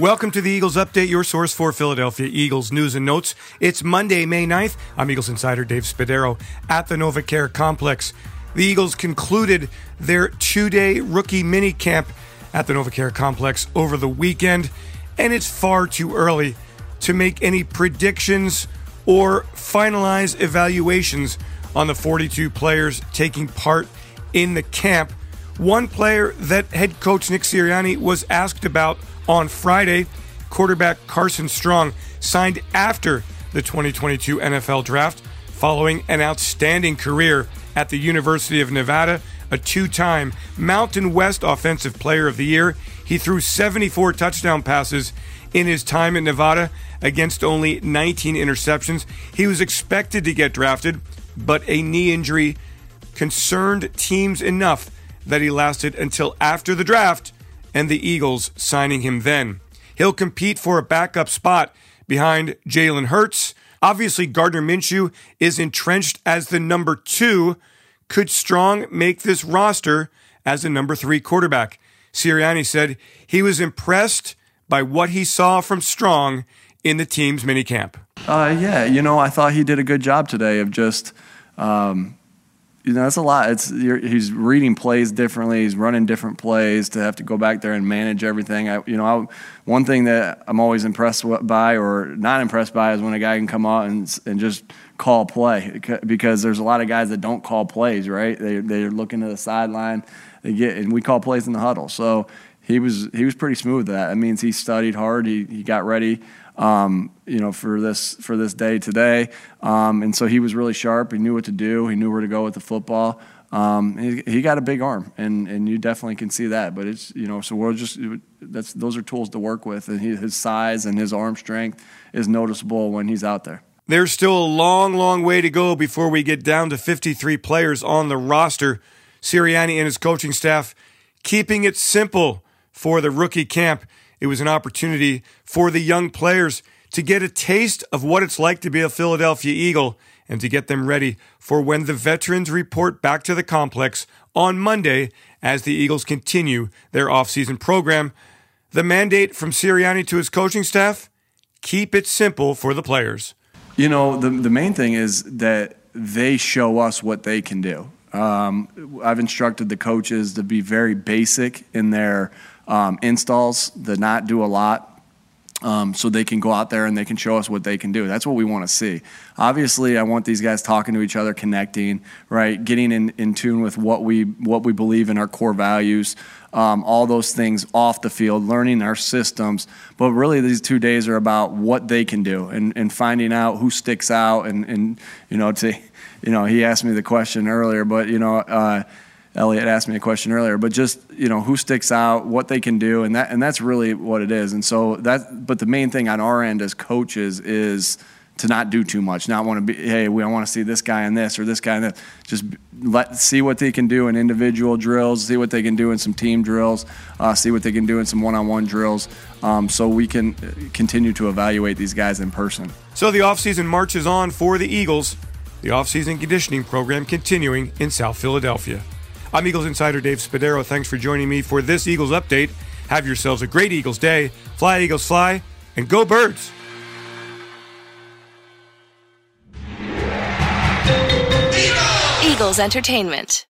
Welcome to the Eagles Update, your source for Philadelphia Eagles news and notes. It's Monday, May 9th. I'm Eagles insider Dave Spadaro at the NovaCare Complex. The Eagles concluded their two day rookie mini camp at the NovaCare Complex over the weekend, and it's far too early to make any predictions or finalize evaluations on the 42 players taking part in the camp. One player that head coach Nick Sirianni was asked about on Friday, quarterback Carson Strong signed after the 2022 NFL Draft following an outstanding career at the University of Nevada, a two time Mountain West Offensive Player of the Year. He threw 74 touchdown passes in his time in Nevada against only 19 interceptions. He was expected to get drafted, but a knee injury concerned teams enough that he lasted until after the draft and the Eagles signing him then. He'll compete for a backup spot behind Jalen Hurts. Obviously, Gardner Minshew is entrenched as the number two. Could Strong make this roster as a number three quarterback? Sirianni said he was impressed by what he saw from Strong in the team's minicamp. Uh, yeah, you know, I thought he did a good job today of just um, you know, that's a lot. It's he's reading plays differently. He's running different plays to have to go back there and manage everything. I, you know, I, one thing that I'm always impressed by or not impressed by is when a guy can come out and and just call play because there's a lot of guys that don't call plays. Right? They they're looking to the sideline. They get and we call plays in the huddle. So he was he was pretty smooth. That that means he studied hard. He he got ready um, you know, for this for this day today. Um, and so he was really sharp. He knew what to do. He knew where to go with the football. Um, he, he, got a big arm, and, and you definitely can see that. But it's you know, so we're just that's those are tools to work with, and he, his size and his arm strength is noticeable when he's out there. There's still a long, long way to go before we get down to 53 players on the roster. Sirianni and his coaching staff keeping it simple for the rookie camp. It was an opportunity for the young players to get a taste of what it's like to be a Philadelphia Eagle and to get them ready for when the veterans report back to the complex on Monday as the Eagles continue their offseason program. The mandate from Sirianni to his coaching staff keep it simple for the players. You know, the, the main thing is that they show us what they can do. Um, I've instructed the coaches to be very basic in their um, installs, to not do a lot. Um, so they can go out there and they can show us what they can do. That's what we want to see. Obviously, I want these guys talking to each other, connecting, right, getting in, in tune with what we what we believe in our core values, um, all those things off the field, learning our systems. But really, these two days are about what they can do and, and finding out who sticks out. And, and you know, to you know, he asked me the question earlier, but you know. Uh, Elliot asked me a question earlier, but just you know who sticks out, what they can do, and that and that's really what it is. And so that, but the main thing on our end as coaches is to not do too much, not want to be, hey, we want to see this guy in this or this guy in this. Just let see what they can do in individual drills, see what they can do in some team drills, uh, see what they can do in some one-on-one drills, um, so we can continue to evaluate these guys in person. So the offseason marches on for the Eagles. The offseason conditioning program continuing in South Philadelphia. I'm Eagles Insider Dave Spadaro. Thanks for joining me for this Eagles update. Have yourselves a great Eagles day. Fly, Eagles, fly, and go, birds. Eagles Entertainment.